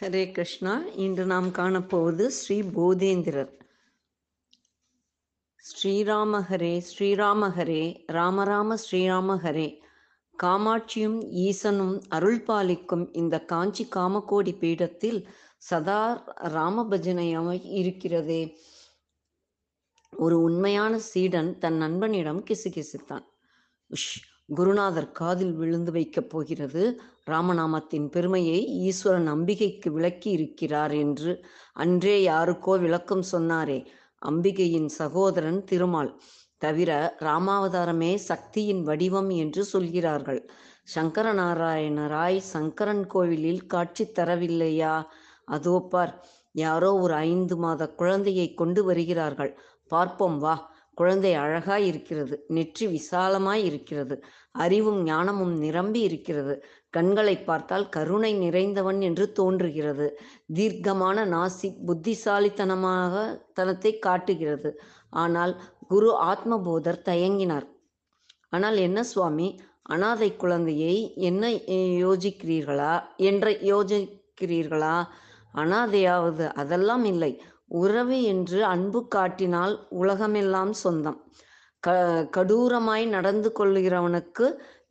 ஹரே கிருஷ்ணா. இன்று நாம் காணப்போவது ஸ்ரீ போதேந்திரர். ஸ்ரீராம ஹரே ஸ்ரீராம ஹரே ராமராம ஸ்ரீராம ஹரே. காமாட்சியும் ஈசனும் அருள் பாலிக்கும் இந்த காஞ்சி காமகோடி பீடத்தில் சதா ராமபஜனையாக இருக்கிறதே. ஒரு உண்மையான சீடன் தன் நண்பனிடம் கிசுகிசுத்தான். உஷ் குருநாதர் காதில் விழுந்து வைக்கப் போகிறது. ராமநாமத்தின் பெருமையை ஈஸ்வரன் அம்பிகைக்கு விளக்கி இருக்கிறார் என்று அன்றே யாருக்கோ விளக்கம் சொன்னாரே. அம்பிகையின் சகோதரன் திருமால். தவிர ராமாவதாரமே சக்தியின் வடிவம் என்று சொல்கிறார்கள். சங்கரநாராயணராய் சங்கரன் கோவிலில் காட்சி தரவில்லையா? அதோ பார் யாரோ ஒரு ஐந்து மாத குழந்தையை கொண்டு வருகிறார்கள். பார்ப்போம் வா குழந்தை அழகாய் இருக்கிறது நெற்றி விசாலமாய் இருக்கிறது அறிவும் ஞானமும் நிரம்பி இருக்கிறது. கண்களை பார்த்தால் கருணை நிறைந்தவன் என்று தோன்றுகிறது. தீர்க்கமான நாசி புத்திசாலித்தனமாக தனத்தை காட்டுகிறது. ஆனால் குரு ஆத்மபோதர் தயங்கினார். ஆனால் என்ன சுவாமி அனாதை குழந்தையை என்ன யோசிக்கிறீர்களா? என்ற யோசிக்கிறீர்களா? அனாதையாவது அதெல்லாம் இல்லை. உறவு என்று அன்பு காட்டினால் உலகமெல்லாம் சொந்தம். க கடூரமாய் நடந்து கொள்கிறவனுக்கு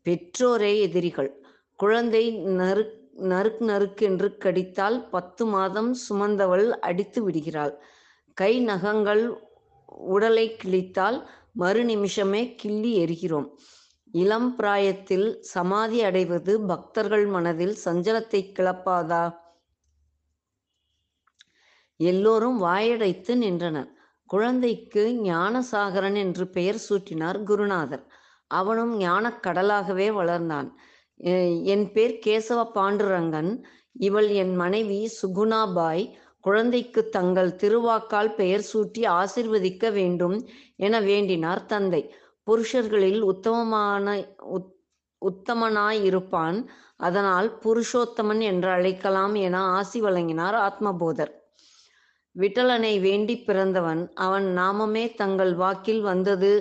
பெற்றோரே எதிரிகள். குழந்தை நறு நறுக் நறுக்கென்று கடித்தால் பத்து மாதம் சுமந்தவள் அடித்து விடுகிறாள். கை நகங்கள் உடலை கிழித்தால் மறு நிமிஷமே கிள்ளி எரிகிறோம் இளம் பிராயத்தில் சமாதி அடைவது பக்தர்கள் மனதில் சஞ்சலத்தை கிளப்பாதா? எல்லோரும் வாயடைத்து நின்றனர். குழந்தைக்கு ஞானசாகரன் என்று பெயர் சூட்டினார் குருநாதர். அவனும் ஞானக் கடலாகவே வளர்ந்தான். என் பேர் கேசவ பாண்டுரங்கன். இவள் என் மனைவி சுகுணாபாய். குழந்தைக்கு தங்கள் திருவாக்கால் பெயர் சூட்டி ஆசிர்வதிக்க வேண்டும் என வேண்டினார் தந்தை. புருஷர்களில் உத்தமமான உத்தமனாயிருப்பான். அதனால் புருஷோத்தமன் என்று அழைக்கலாம் என ஆசி வழங்கினார் ஆத்மபோதர். விட்டலனை வேண்டி பிறந்தவன். அவன் நாமமே தங்கள் வாக்கில் வந்தது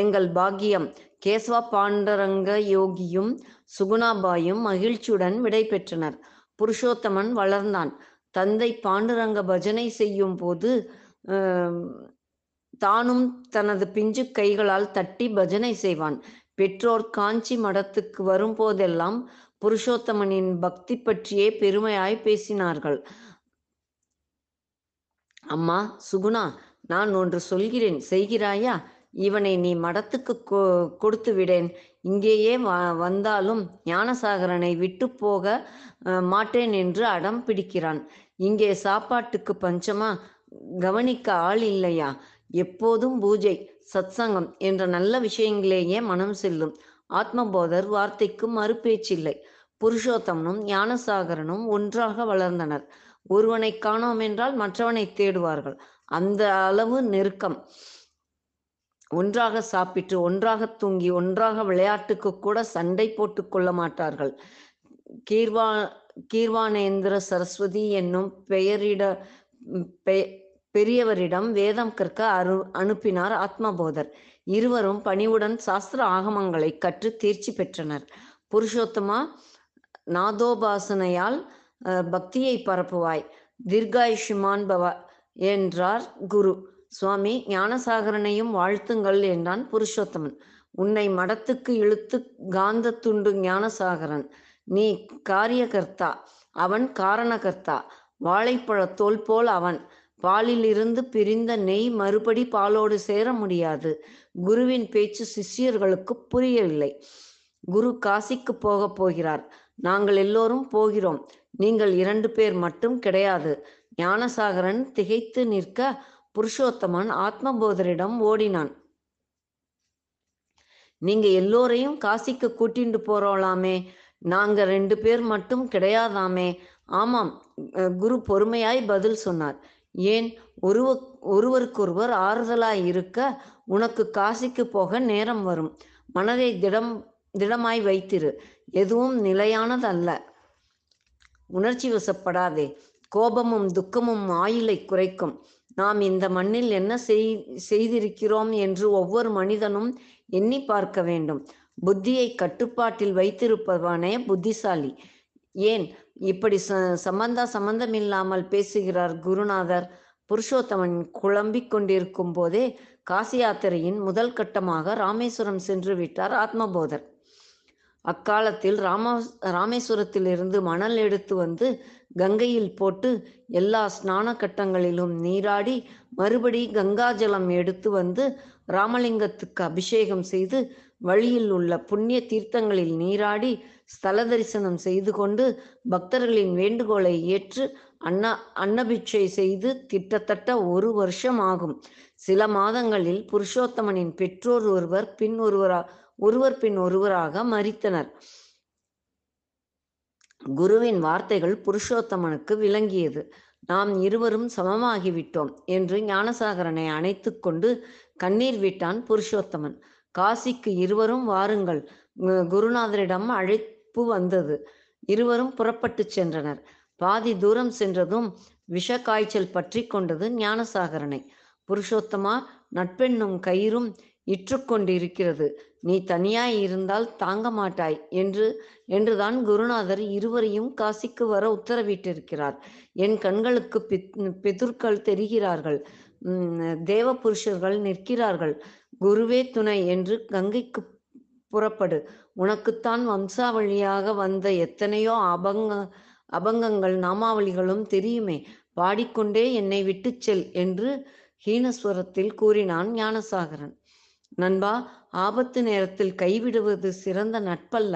எங்கள் பாக்கியம். கேசவ பாண்டரங்க யோகியும் சுகுணாபாயும் மகிழ்ச்சியுடன் விடை பெற்றனர் புருஷோத்தமன் வளர்ந்தான். தந்தை பாண்டுரங்க பஜனை செய்யும் போது தானும் தனது பிஞ்சு கைகளால் தட்டி பஜனை செய்வான். பெற்றோர் காஞ்சி மடத்துக்கு வரும்போதெல்லாம் புருஷோத்தமனின் பக்தி பற்றியே பெருமையாய் பேசினார்கள். அம்மா சுகுணா நான் ஒன்று சொல்கிறேன். செய்கிறாயா? இவனை நீ மடத்துக்கு கொ கொடுத்து விடேன். இங்கேயே வ வந்தாலும் ஞானசாகரனை விட்டு போக மாட்டேன் என்று அடம் பிடிக்கிறான். இங்கே சாப்பாட்டுக்கு பஞ்சமா? கவனிக்க ஆள் இல்லையா? எப்போதும் பூஜை சத்சங்கம் என்ற நல்ல விஷயங்களேயே மனம் செல்லும். ஆத்மபோதர் வார்த்தைக்கு மறுபேச்சில்லை. புருஷோத்தமனும் ஞானசாகரனும் ஒன்றாக வளர்ந்தனர். ஒருவனை காணோம் என்றால் மற்றவனை தேடுவார்கள். அந்த அளவு நெருக்கம். ஒன்றாக சாப்பிட்டு ஒன்றாக தூங்கி ஒன்றாக விளையாட்டுக்கு கூட சண்டை போட்டு கொள்ள மாட்டார்கள். கீர்வா கீர்வானேந்திர சரஸ்வதி என்னும் பெயரிட பெரியவரிடம் வேதம் கற்க அரு அனுப்பினார் ஆத்மபோதர். இருவரும் பணிவுடன் சாஸ்திர ஆகமங்களை கற்று தேர்ச்சி பெற்றனர். புருஷோத்தமா நாதோபாசனையால் பக்தியை பரப்புவாய். தீர்காயுஷ்மான் பவ என்றார் குரு. சுவாமி ஞானசாகரனையும் வாழ்த்துங்கள் என்றான் புருஷோத்தமன். உன்னை மடத்துக்கு இழுத்து காந்த துண்டு ஞானசாகரன். நீ காரியகர்த்தா அவன் காரணகர்த்தா. வாழைப்பழ தோல் போல் அவன். பாலிலிருந்து பிரிந்த நெய் மறுபடி பாலோடு சேர முடியாது. குருவின் பேச்சு சிஷ்யர்களுக்கு புரியவில்லை. குரு காசிக்கு போக போகிறார். நாங்கள் எல்லோரும் போகிறோம். நீங்கள் இரண்டு பேர் மட்டும் கிடையாது. ஞானசாகரன் திகைத்து நிற்க புருஷோத்தமன் ஆத்மபோதரிடம் ஓடினான். நீங்க எல்லோரையும் காசிக்கு கூட்டிட்டு போறோலாமே. நாங்க ரெண்டு பேர் மட்டும் கிடையாதாமே. ஆமாம். குரு பொறுமையாய் பதில் சொன்னார். ஏன்? ஒருவ ஒருவருக்கொருவர் ஆறுதலாய் இருக்க உனக்கு காசிக்கு போக நேரம் வரும். மனதை திடம் திடமாய் வைத்திரு. எதுவும் நிலையானதல்ல. உணர்ச்சி வசப்படாதே. கோபமும் துக்கமும் ஆயுளை குறைக்கும். நாம் இந்த மண்ணில் என்ன செய் செய்திருக்கிறோம் என்று ஒவ்வொரு மனிதனும் எண்ணி பார்க்க வேண்டும். புத்தியை கட்டுப்பாட்டில் வைத்திருப்பவனே புத்திசாலி. ஏன்? இப்படி ச சம்பந்தா சம்பந்தமில்லாமல் பேசுகிறார் குருநாதர். புருஷோத்தமன் குழம்பிக் கொண்டிருக்கும் போதே காசி யாத்திரையின் முதல் கட்டமாக ராமேஸ்வரம் சென்று விட்டார் ஆத்மபோதர். அக்காலத்தில் ராமா ராமேஸ்வரத்திலிருந்து மணல் எடுத்து வந்து கங்கையில் போட்டு எல்லா ஸ்நான கட்டங்களிலும் நீராடி மறுபடி கங்காஜலம் எடுத்து வந்து ராமலிங்கத்துக்கு அபிஷேகம் செய்து வழியில் உள்ள புண்ணிய தீர்த்தங்களில் நீராடி ஸ்தல தரிசனம் செய்து கொண்டு பக்தர்களின் வேண்டுகோளை ஏற்று அன்ன அன்னபிட்சை செய்து கிட்டத்தட்ட ஒரு வருஷம் ஆகும் சில மாதங்களில் புருஷோத்தமனின் பெற்றோர் ஒருவர் பின் ஒருவரா ஒருவர் பின் ஒருவராக மறித்தனர் குருவின் வார்த்தைகள் புருஷோத்தமனுக்கு விளங்கியது. நாம் இருவரும் சமமாகிவிட்டோம் என்று ஞானசாகரனை அணைத்து கொண்டு கண்ணீர் விட்டான் புருஷோத்தமன். காசிக்கு இருவரும் வாருங்கள். குருநாதரிடம் அழைப்பு வந்தது. இருவரும் புறப்பட்டு சென்றனர். பாதி தூரம் சென்றதும் விஷ காய்ச்சல் பற்றி கொண்டது ஞானசாகரனை. புருஷோத்தமா நட்பெண்ணும் கயிறும் இற்றுக்கொண்டிருக்கிறது. நீ தனியாய் இருந்தால் தாங்க மாட்டாய் என்று என்றுதான் குருநாதர் இருவரையும் காசிக்கு வர உத்தரவிட்டிருக்கிறார். என் கண்களுக்கு பிதுர்கள் தெரிகிறார்கள். தேவ புருஷர்கள் நிற்கிறார்கள். குருவே துணை என்று கங்கைக்கு புறப்படு. உனக்குத்தான் வம்சாவளியாக வந்த எத்தனையோ அபங்க அபங்கங்கள் நாமாவளிகளும் தெரியுமே. பாடிக்கொண்டே என்னை விட்டு செல் என்று ஹீனஸ்வரத்தில் கூறினான் ஞானசாகரன். நண்பா ஆபத்து நேரத்தில் கைவிடுவது சிறந்த நட்பல்ல.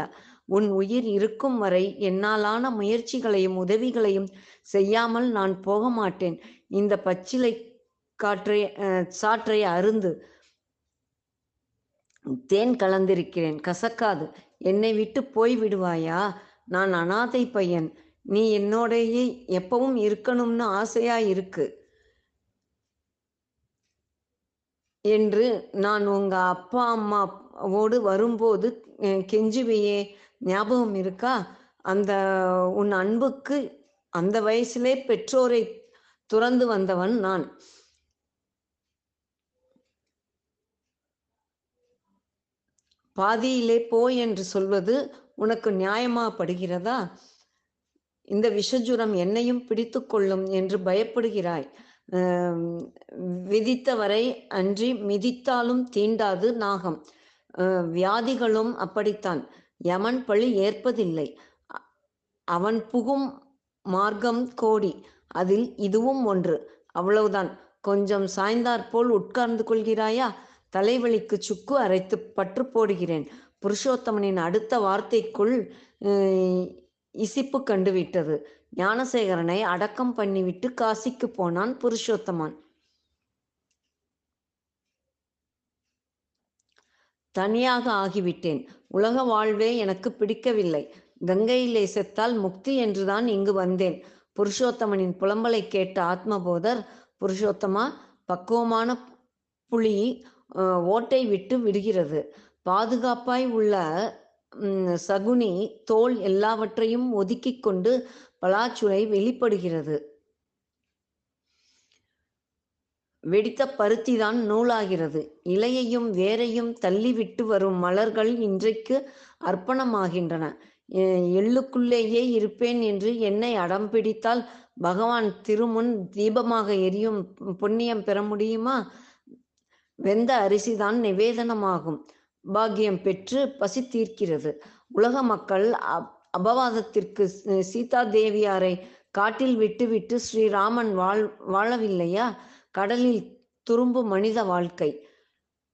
உன் உயிர் இருக்கும் வரை என்னாலான முயற்சிகளையும் உதவிகளையும் செய்யாமல் நான் போக மாட்டேன். இந்த பச்சிலை காற்றை சாற்றை அருந்து தேன் கலந்திருக்கிறேன். கசக்காது. என்னை விட்டு போய் விடுவாயா? நான் அனாதை பையன். நீ என்னோடையே எப்பவும் இருக்கணும்னு ஆசையா இருக்கு. என்று நான் உங்க அப்பா அம்மாவோடு வரும்போது கெஞ்சுவையே. ஞாபகம் இருக்கா? அந்த உன் அன்புக்கு அந்த வயசிலே பெற்றோரை துறந்து வந்தவன் நான். பாதியிலே போ என்று சொல்வது உனக்கு நியாயமாப்படுகிறதா இந்த விஷஜுரம் என்னையும் பிடித்து கொள்ளும் என்று பயப்படுகிறாய். விதித்தவரை அன்றி மிதித்தாலும் தீண்டாது நாகம். வியாதிகளும் அப்படித்தான். யமன் பழி ஏற்பதில்லை. அவன் புகும் மார்க்கம் கோடி. அதில் இதுவும் ஒன்று. அவ்வளவுதான். கொஞ்சம் சாய்ந்தாற்போல் உட்கார்ந்து கொள்கிறாயா? தலைவலிக்கு சுக்கு அரைத்து பற்று போடுகிறேன். புருஷோத்தமனின் அடுத்த வார்த்தைக்குள் இசிப்பு கண்டுவிட்டது. ஞானசேகரனை அடக்கம் பண்ணிவிட்டு காசிக்கு போனான் புருஷோத்தமன். தனியாக ஆகிவிட்டேன். உலக வாழ்வே எனக்கு பிடிக்கவில்லை. கங்கையிலே செத்தால் முக்தி என்றுதான் இங்கு வந்தேன். புருஷோத்தமனின் புலம்பலை கேட்ட ஆத்மபோதர் புருஷோத்தமா பக்குவமான புலி ஓட்டை விட்டு விடுகிறது. பாதுகாப்பாய் உள்ள சகுனி தோல் எல்லாவற்றையும் ஒதுக்கி கொண்டு பலாச்சுளை வெளிப்படுகிறது. வெடித்த பருத்திதான் நூலாகிறது. இலையையும் வேரையும் தள்ளிவிட்டு வரும் மலர்கள் இன்றைக்கு அர்ப்பணமாகின்றன. எள்ளுக்குள்ளேயே இருப்பேன் என்று என்னை அடம் பிடித்தால் பகவான் திருமுன் தீபமாக எரியும் புண்ணியம் பெற முடியுமா? வெந்த அரிசிதான் நிவேதனமாகும். பாக்கியம் பெற்று பசி தீர்க்கிறது. உலக மக்கள் அபவாதத்திற்கு சீதா தேவியாரை காட்டில் விட்டுவிட்டு ஸ்ரீராமன் வாழ் வாழவில்லையா? கடலில் துரும்பு மனித வாழ்க்கை.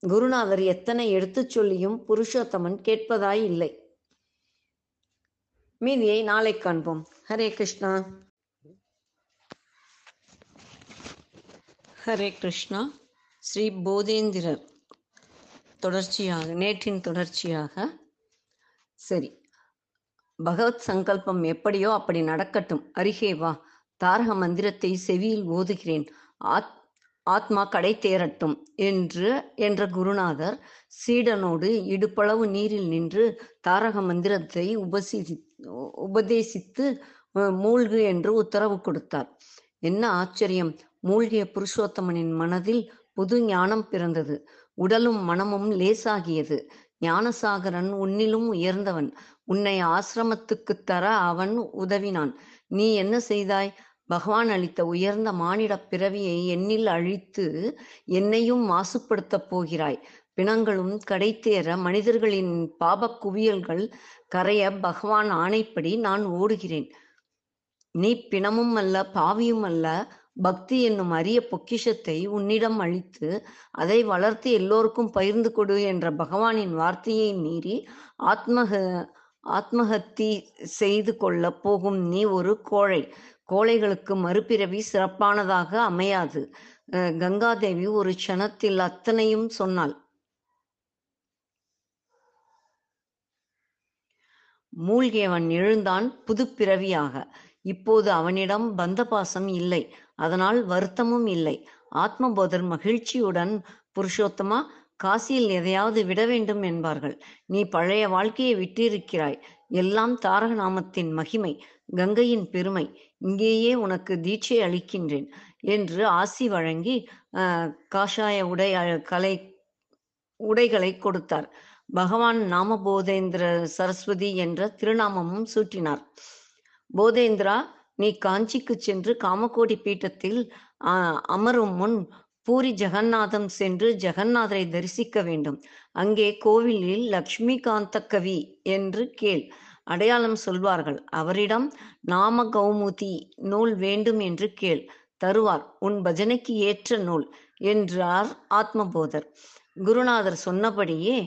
குருநாதர் எத்தனை எடுத்துச் சொல்லியும் புருஷோத்தமன் கேட்பதாய் இல்லை. மீதியை நாளை காண்போம். ஹரே கிருஷ்ணா. ஹரே கிருஷ்ணா. ஸ்ரீ போதேந்திரர். தொடர்ச்சியாக நேற்றின் தொடர்ச்சியாக. சரி. பகவத் சங்கல்பம் எப்படியோ அப்படி நடக்கட்டும். அருகே வா. தாரக மந்திரத்தை செவியில் ஓதுகிறேன். ஆத் ஆத்மா கடை தேரட்டும் என்று என்ற குருநாதர் சீடனோடு இடுப்பளவு நீரில் நின்று தாரக மந்திரத்தை உபசி உபதேசித்து மூழ்கு என்று உத்தரவு கொடுத்தார். என்ன ஆச்சரியம். மூழ்கிய புருஷோத்தமனின் மனதில் புது ஞானம் பிறந்தது. உடலும் மனமும் லேசாகியது. ஞானசாகரன் உன்னிலும் உயர்ந்தவன். உன்னை ஆசிரமத்துக்கு தர அவன் உதவினான். நீ என்ன செய்தாய்? பகவான் அளித்த உயர்ந்த மானிட பிறவியை என்னில் அழித்து என்னையும் மாசுபடுத்தப் போகிறாய். பிணங்களும் கடைத்தேற மனிதர்களின் பாப குவியல்கள் கரைய பகவான் ஆணைப்படி நான் ஓடுகிறேன். நீ பிணமும் அல்ல பாவியும் அல்ல. பக்தி என்னும் அரிய பொக்கிஷத்தை உன்னிடம் அளித்து அதை வளர்த்து எல்லோருக்கும் பகிர்ந்து கொடு என்ற பகவானின் வார்த்தையை மீறி ஆத்மக ஆத்மஹத்தி செய்து கொள்ள போகும் நீ ஒரு கோழை. கோழைகளுக்கு மறுபிறவி சிறப்பானதாக அமையாது. கங்காதேவி ஒரு க்ஷணத்தில் அத்தனையும் சொன்னாள். மூழ்கியவன் எழுந்தான் புது பிறவியாக இப்போது அவனிடம் பந்தபாசம் இல்லை. அதனால் வருத்தமும் இல்லை. ஆத்மபோதர் மகிழ்ச்சியுடன் புருஷோத்தமா காசியில் எதையாவது விட வேண்டும் என்பார்கள். நீ பழைய வாழ்க்கையை விட்டிருக்கிறாய். எல்லாம் தாரக நாமத்தின் மகிமை கங்கையின் பெருமை. இங்கேயே உனக்கு தீட்சை அளிக்கின்றேன் என்று ஆசி வழங்கி காஷாய உடை கலை உடைகளை கொடுத்தார். பகவான் நாம போதேந்திர சரஸ்வதி என்ற திருநாமமும் சூட்டினார். போதேந்திரா நீ காஞ்சிக்கு சென்று காமகோடி பீட்டத்தில் அமரும் முன் பூரி ஜெகநாதம் சென்று ஜெகநாதரை தரிசிக்க வேண்டும். அங்கே கோவிலில் லக்ஷ்மிகாந்த கவி என்று கேள். அடையாளம் சொல்வார்கள். அவரிடம் நாம கௌமுதி நூல் வேண்டும் என்று கேள். தருவார். உன் பஜனைக்கு ஏற்ற நூல் என்றார் ஆத்மபோதர். குருநாதர் சொன்னபடியே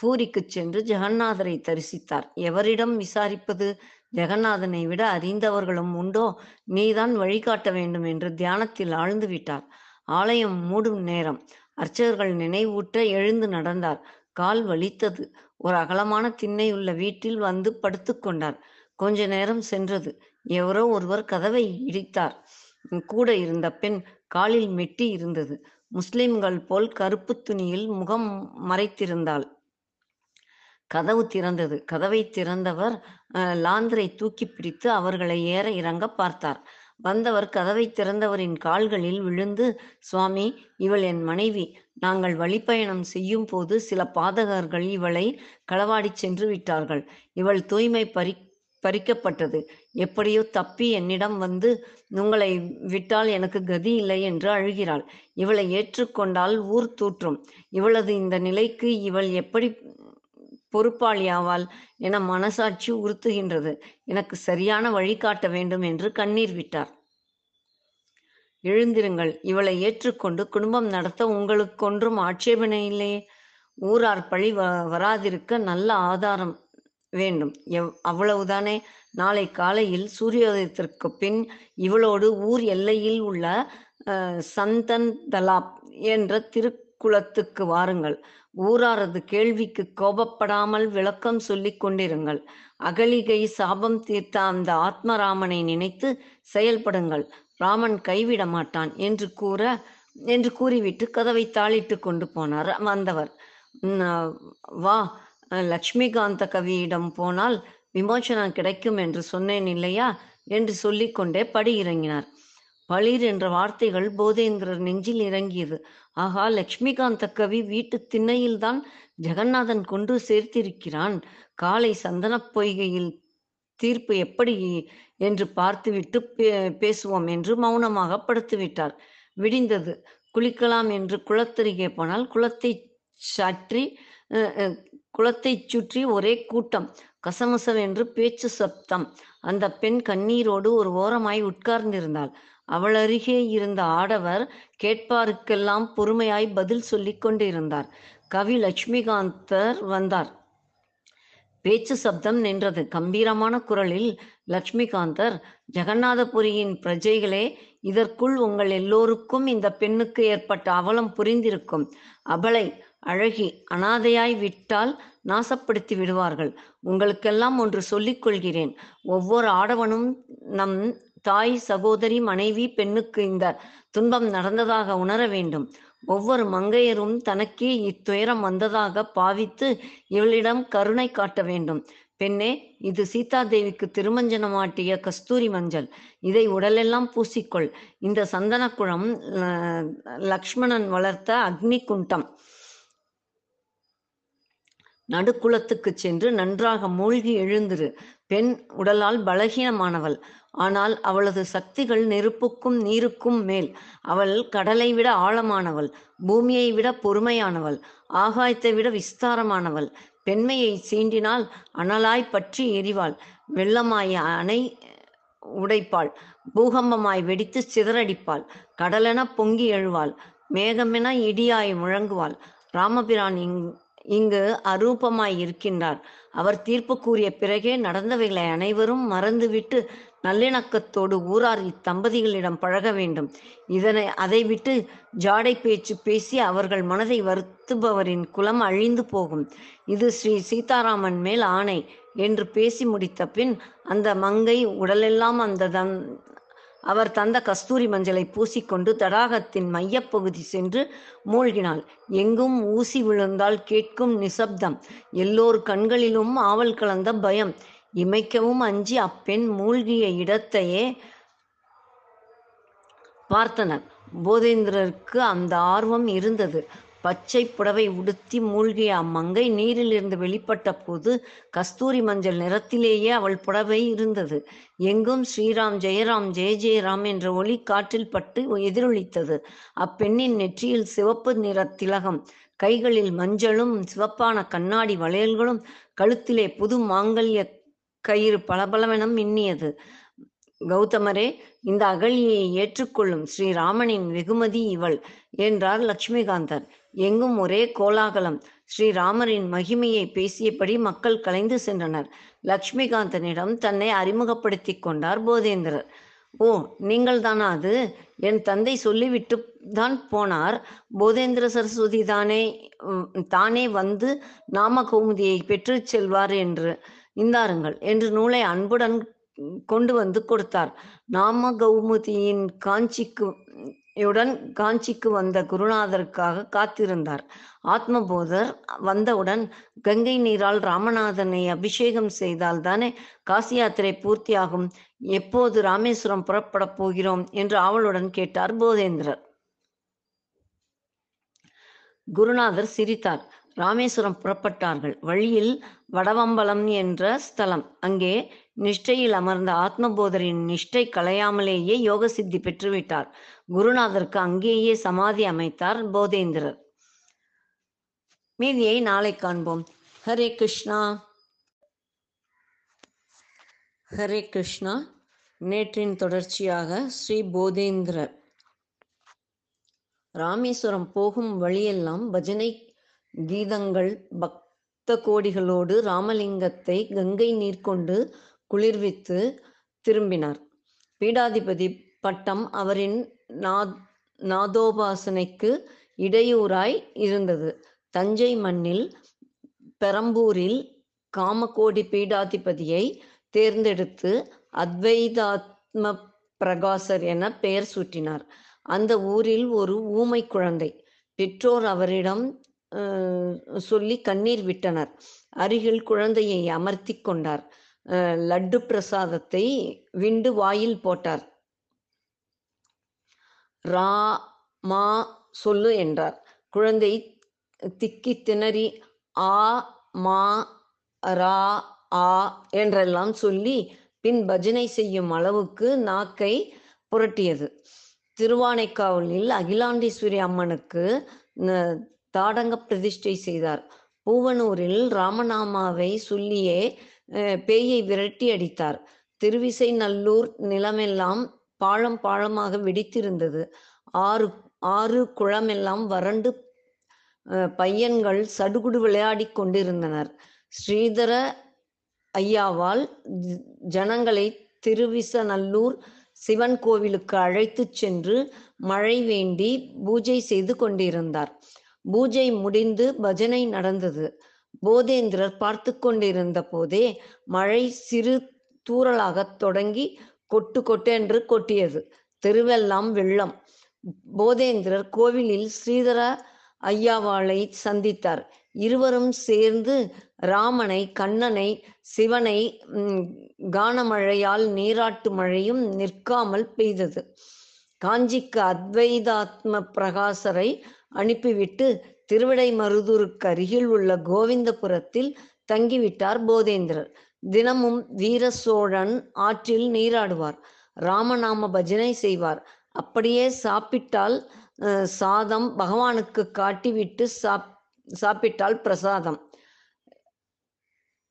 பூரிக்கு சென்று ஜெகநாதரை தரிசித்தார். எவரிடம் விசாரிப்பது ஜெகநாதனை விட அறிந்தவர்களும் உண்டோ? நீதான் வழிகாட்ட வேண்டும் என்று தியானத்தில் ஆழ்ந்து விட்டார். ஆலயம் மூடும் நேரம். அர்ச்சகர்கள் நினைவூட்ட எழுந்து நடந்தார். கால் வலித்தது. ஒரு அகலமான திண்ணை உள்ள வீட்டில் வந்து படுத்துக்கொண்டார் கொஞ்ச நேரம் சென்றது. எவரோ ஒருவர் கதவை இடித்தார். கூட இருந்த பெண் காலில் மெட்டி இருந்தது. முஸ்லிம்கள் போல் கருப்பு துணியில் முகம் மறைத்திருந்தாள். கதவு திறந்தது. கதவை திறந்தவர் அஹ், லாந்தரை தூக்கி பிடித்து அவர்களை ஏற இறங்க பார்த்தார். வந்தவர் கதவை திறந்தவரின் கால்களில் விழுந்து சுவாமி இவள் என் மனைவி. நாங்கள் வழிப்பயணம் செய்யும் போது சில பாதகர்கள் இவளை களவாடிச் சென்று விட்டார்கள். இவள் தூய்மை பறி பறிக்கப்பட்டது. எப்படியோ தப்பி என்னிடம் வந்து உங்களை விட்டால் எனக்கு கதி இல்லை என்று அழுகிறாள். இவளை ஏற்றுக்கொண்டால் ஊர் தூற்றும். இவளது இந்த நிலைக்கு இவள் எப்படி பொறுப்பாளியாவாள் என மனசாட்சி உறுத்துகின்றது. எனக்கு சரியான வழிகாட்ட வேண்டும் என்று கண்ணீர் விட்டார். எழுந்திருங்கள். இவளை ஏற்றுக்கொண்டு குடும்பம் நடத்த உங்களுக்கு ஒன்றும் ஆட்சேபனை இல்லையே. ஊரார் பழி வ வராதிருக்க நல்ல ஆதாரம் வேண்டும். எவ் அவ்வளவுதானே. நாளை காலையில் சூரியோதயத்திற்கு பின் இவளோடு ஊர் எல்லையில் உள்ள சந்தன் தலாப் என்ற குலத்துக்கு வாருங்கள். ஊராரது கேள்விக்கு கோபப்படாமல் விளக்கம் சொல்லிக் கொண்டிருங்கள். அகலிகை சாபம் தீர்த்த அந்த ஆத்மராமனை நினைத்து செயல்படுங்கள். ராமன் கைவிட மாட்டான் என்று கூற என்று கூறிவிட்டு கதவை தாளிட்டு கொண்டு போனார் வந்தவர். வா லக்ஷ்மிகாந்த கவியிடம் போனால் விமோசனம் கிடைக்கும் என்று சொன்னேன் இல்லையா? என்று சொல்லிக்கொண்டே படி இறங்கினார் பளிர் என்ற வார்த்தைகள் போதேந்திரர் நெஞ்சில் இறங்கியது. ஆகா லக்ஷ்மிகாந்த கவி வீட்டு திண்ணையில்தான் ஜெகநாதன் கொண்டு சேர்த்திருக்கிறான். காலை சந்தனப் பொய்கையில் தீர்ப்பு எப்படி என்று பார்த்துவிட்டு பே- பேசுவோம் என்று மௌனமாக படுத்துவிட்டார். விடிந்தது. குளிக்கலாம் என்று குளத்தருகே போனால் குளத்தை சாற்றி குளத்தை குளத்தைச் சுற்றி ஒரே கூட்டம் கசமுசவென்று பேச்சு சப்தம். அந்த பெண் கண்ணீரோடு ஒரு ஓரமாய் உட்கார்ந்திருந்தாள். அவளருகே இருந்த ஆடவர் கேட்பாருக்கெல்லாம் பொறுமையாய் பதில் சொல்லிக் கொண்டிருந்தார். கவி லட்சுமிகாந்தர் வந்தார். பேச்சு சப்தம் நின்றது. கம்பீரமான குரலில் லட்சுமிகாந்தர் ஜெகநாதபுரியின் பிரஜைகளே இதற்குள் உங்கள் எல்லோருக்கும் இந்த பெண்ணுக்கு ஏற்பட்ட அவலம் புரிந்திருக்கும். அபலை அழகி அனாதையாய் விட்டால் நாசப்படுத்தி விடுவார்கள். உங்களுக்கெல்லாம் ஒன்று சொல்லிக் கொள்கிறேன். ஒவ்வொரு ஆடவனும் நம் தாய் சகோதரி மனைவி பெண்ணுக்கு இந்த துன்பம் நடந்ததாக உணர வேண்டும். ஒவ்வொரு மங்கையரும் தனக்கே இத்துயரம் வந்ததாக பாவித்து இவளிடம் கருணை காட்ட வேண்டும். பெண்ணே இது சீதாதேவிக்கு திருமஞ்சனமாட்டிய கஸ்தூரி மஞ்சள். இதை உடலெல்லாம் பூசிக்கொள். இந்த சந்தனக்குளம் லக்ஷ்மணன் வளர்த்த அக்னி குண்டம் நடுக்குளத்துக்கு சென்று நன்றாக மூழ்கி எழுந்திரு. பெண் உடலால் பலகீனமானவள். ஆனால் அவளது சக்திகள் நெருப்புக்கும் நீருக்கும் மேல். அவள் கடலை விட ஆழமானவள் பூமியை விட பொறுமையானவள் ஆகாயத்தை விட விஸ்தாரமானவள். பெண்மையை சீண்டினால் அனலாய் பற்றி எரிவாள். வெள்ளமாய் அணை உடைப்பாள். பூகம்பமாய் வெடித்து சிதறடிப்பாள். கடலென பொங்கி எழுவாள். மேகமென இடியாய் முழங்குவாள். ராமபிரான் இங் இங்கு அரூபமாய் இருக்கின்றார். அவர் தீர்ப்பு கூறிய பிறகே நடந்தவைகளை அனைவரும் மறந்துவிட்டு நல்லிணக்கத்தோடு ஊரார் இத்தம்பதிகளிடம் பழக வேண்டும். இதனை அதை விட்டு ஜாடை பேச்சு பேசி அவர்கள் மனதை வருத்துபவரின் குலம் அழிந்து போகும். இது ஸ்ரீ சீதாராமன் மேல் ஆணை என்று பேசி முடித்த பின் அந்த மங்கை உடலெல்லாம் அந்த தன் அவர் தந்த கஸ்தூரி மஞ்சளை பூசிக்கொண்டு தடாகத்தின் மையப்பகுதி சென்று மூழ்கினாள். எங்கும் ஊசி விழுந்தால் கேட்கும் நிசப்தம். எல்லோர் கண்களிலும் ஆவல் கலந்த பயம். இமைக்கவும் அஞ்சி அப்பெண் மூழ்கிய இடத்தையே பார்த்தனர். போதேந்திரருக்கு அந்த ஆர்வம் இருந்தது. பச்சை புடவை உடுத்தி மூழ்கிய அம்மங்கை நீரிலிருந்து வெளிப்பட்ட போது கஸ்தூரி மஞ்சள் நிறத்திலேயே அவள் புடவை இருந்தது. எங்கும் ஸ்ரீராம் ஜெயராம் ஜெய ஜெயராம் என்ற ஒளி காற்றில் பட்டு எதிரொலித்தது. அப்பெண்ணின் நெற்றியில் சிவப்பு நிற திலகம் கைகளில் மஞ்சளும் சிவப்பான கண்ணாடி வளையல்களும் கழுத்திலே புது மாங்கல்ய கயிறு பளபளவென மின்னியது கௌதமரே இந்த அகழியை ஏற்றுக்கொள்ளும் ஸ்ரீராமனின் வெகுமதி இவள் என்றார் லட்சுமிகாந்தர். எங்கும் ஒரே கோலாகலம். ஸ்ரீராமரின் மகிமையை பேசியபடி மக்கள் கலைந்து சென்றனர். லட்சுமிகாந்தனிடம் தன்னை அறிமுகப்படுத்தி கொண்டார் போதேந்திரர். ஓ நீங்கள் தானா அது? என் தந்தை சொல்லிவிட்டு தான் போனார். போதேந்திர சரஸ்வதி தானே தானே வந்து நாம கௌமுதியை செல்வார் என்று. இந்தாருங்கள். என்று நூலை அன்புடன் கொண்டு வந்து கொடுத்தார். நாம கௌமுதியின் காஞ்சிக்கு யுடன் காஞ்சிக்கு வந்த குருநாதருக்காக காத்திருந்தார். ஆத்மபோதர் வந்தவுடன் கங்கை நீரால் ராமநாதனை அபிஷேகம் செய்தால் தானே காசி யாத்திரை பூர்த்தியாகும். எப்போது ராமேஸ்வரம் புறப்பட போகிறோம் என்று ஆவலுடன் கேட்டார் போதேந்திரர். குருநாதர் சிரித்தார். ராமேஸ்வரம் புறப்பட்டார்கள். வழியில் வடவம்பலம் என்ற ஸ்தலம். அங்கே நிஷ்டையில் அமர்ந்த ஆத்மபோதரின் நிஷ்டை கலையாமலேயே யோக சித்தி பெற்றுவிட்டார். குருநாதருக்கு அங்கேயே சமாதி அமைத்தார் போதேந்திரர். மீதியை நாளை காண்போம். ஹரே கிருஷ்ணா. ஹரே கிருஷ்ணா. நேற்றின் தொடர்ச்சியாக ஸ்ரீ போதேந்திரர். ராமேஸ்வரம் போகும் வழியெல்லாம் பஜனை கீதங்கள் பக்த கோடிகளோடு ராமலிங்கத்தை கங்கை நீர் கொண்டு குளிர்வித்து திரும்பினார். பீடாதிபதி பட்டம் அவரின் நா- நாதோபாசனைக்கு இடையூறாய் இருந்தது. தஞ்சை மண்ணில் பெரம்பூரில் காமகோடி பீடாதிபதியை தேர்ந்தெடுத்து அத்வைதாத்ம பிரகாசர் என பெயர் சூட்டினார். அந்த ஊரில் ஒரு ஊமை குழந்தை. பெற்றோர் அவரிடம் அஹ், சொல்லி கண்ணீர் விட்டனர். அருகில் குழந்தையை அமர்த்தி கொண்டார். லட்டு பிரசாதத்தை விண்டு வாயில் போட்டார். ரா மா சொல்லு என்றார். குழந்தை திக்கி திணறி ஆ மா ரா ஆ என்றெல்லாம் சொல்லி பின் பஜனை செய்யும் அளவுக்கு நாக்கை புரட்டியது. திருவானைக்காவலில் அகிலாண்டீஸ்வரி அம்மனுக்கு தாடங்க பிரதிஷ்டை செய்தார். பூவனூரில் ராமநாமாவை சொல்லியே பேயை விரட்டி அடித்தார். திருவிசை நல்லூர் நிலமெல்லாம் பாழம் பாழமாக வெடித்திருந்தது. ஆறு ஆறு குளமெல்லாம் வறண்டு பையன்கள் சடுகுடு விளையாடிக் கொண்டிருந்தனர். ஸ்ரீதர ஐயாவால் ஜனங்களை திருவிசநல்லூர் சிவன் கோவிலுக்கு அழைத்துச் சென்று மழை வேண்டி பூஜை செய்து கொண்டிருந்தார். பூஜை முடிந்து பஜனை நடந்தது. போதேந்திரர் பார்த்து கொண்டிருந்த போதே மழை சிறு தூறலாகத் தொடங்கி கொட்டு கொட்டென்று கொட்டியது. தெருவெல்லாம் வெள்ளம். போதேந்திரர் கோவிலில் ஸ்ரீதர ஐயாவாளை சந்தித்தார். இருவரும் சேர்ந்து ராமனை கண்ணனை சிவனை கானமழையால் நீராட்டு மழையும் நிற்காமல் பெய்தது. காஞ்சிக்கு அத்வைதாத்ம பிரகாசரை அனுப்பிவிட்டு திருவிடைமருதூருக்கு அருகில் உள்ள கோவிந்தபுரத்தில் தங்கிவிட்டார் போதேந்திரர். தினமும் வீர சோழன் ஆற்றில் நீராடுவார். ராமநாம பஜனை செய்வார். அப்படியே சாப்பிட்டால் சாதம் பகவானுக்கு காட்டிவிட்டு சாப் சாப்பிட்டால் பிரசாதம்.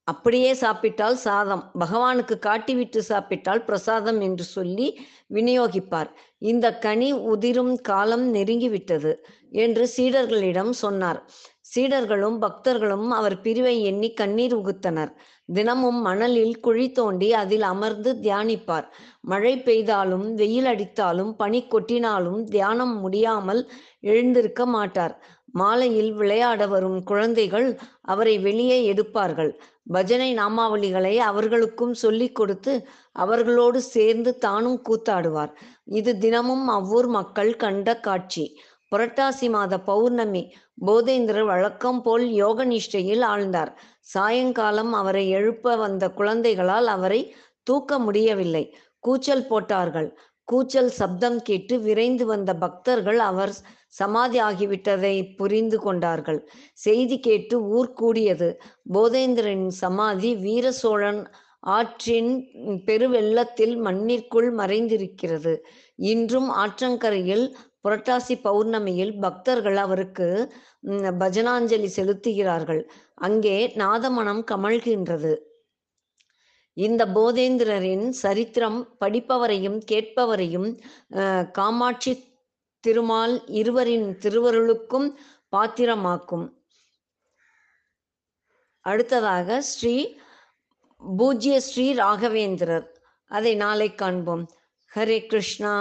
அப்படியே சாப்பிட்டால் சாதம். பகவானுக்கு காட்டிவிட்டு சாப்பிட்டால் பிரசாதம் என்று சொல்லி விநியோகிப்பார். இந்த கனி உதிரும் காலம் நெருங்கிவிட்டது. என்று சீடர்களிடம் சொன்னார். சீடர்களும் பக்தர்களும் அவர் பிரிவை எண்ணி கண்ணீர் உகுத்தனர். தினமும் மணலில் குழி தோண்டி அதில் அமர்ந்து தியானிப்பார். மழை பெய்தாலும் வெயில் அடித்தாலும் பனி கொட்டினாலும் தியானம் முடியாமல் எழுந்திருக்க மாட்டார். மாலையில் விளையாட வரும் குழந்தைகள் அவரை வெளியே எடுப்பார்கள். பஜனை நாமாவளிகளை அவர்களுக்கும் சொல்லிக் கொடுத்து அவர்களோடு சேர்ந்து தானும் கூத்தாடுவார். இது தினமும் அவ்வூர் மக்கள் கண்ட காட்சி. புரட்டாசி மாத பௌர்ணமி. போதேந்திரர் வழக்கம் போல் யோக நிஷ்டையில் ஆழ்ந்தார். சாயங்காலம் அவரை எழுப்ப வந்த குழந்தைகளால் அவரை தூக்க முடியவில்லை. கூச்சல் போட்டார்கள். கூச்சல் சப்தம் கேட்டு விரைந்து வந்த பக்தர்கள் அவர் சமாதி ஆகிவிட்டதை புரிந்து கொண்டார்கள். செய்தி கேட்டு ஊர் கூடியது. போதேந்திரனின் சமாதி வீர சோழன் ஆற்றின் பெருவெள்ளத்தில் மண்ணிற்குள் மறைந்திருக்கிறது. இன்றும் ஆற்றங்கரையில் புரட்டாசி பௌர்ணமியில் பக்தர்கள் அவருக்கு பஜனாஞ்சலி செலுத்துகிறார்கள். அங்கே நாதமணம் கமழ்கின்றது. இந்த போதேந்திரரின் சரித்திரம் படிப்பவரையும் கேட்பவரையும் காமாட்சி திருமால் இருவரின் திருவருளுக்கும் பாத்திரமாக்கும். அடுத்ததாக ஸ்ரீ பூஜ்ய ஸ்ரீ ராகவேந்திரர். அதை நாளை காண்போம். ஹரே கிருஷ்ணா.